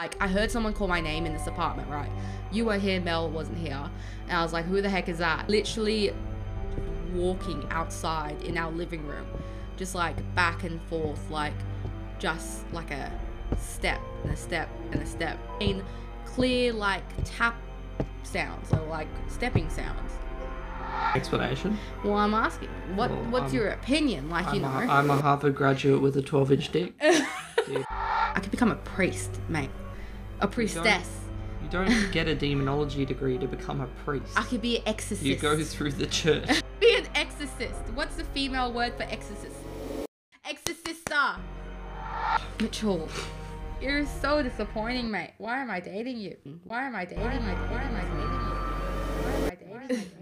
Like, I heard someone call my name in this apartment, right? You were here, Mel wasn't here. And I was like, who the heck is that? Literally walking outside in our living room, just like back and forth, like just like a step and a step and a step. In clear, like tap sounds, or like stepping sounds. Explanation. Well, I'm asking, what Well, what's I'm- your opinion? Like, you I'm, know, a, I'm a Harvard graduate with a 12 inch dick. I could become a priest, mate. A priestess. You don't get a demonology degree to become a priest. I could be an exorcist. You go through the church. Be an exorcist. What's the female word for exorcist? Exorcista. Mitchell, you're so disappointing, mate. Why am I dating you? Why am I dating you? Why am I dating you? Why am I dating you?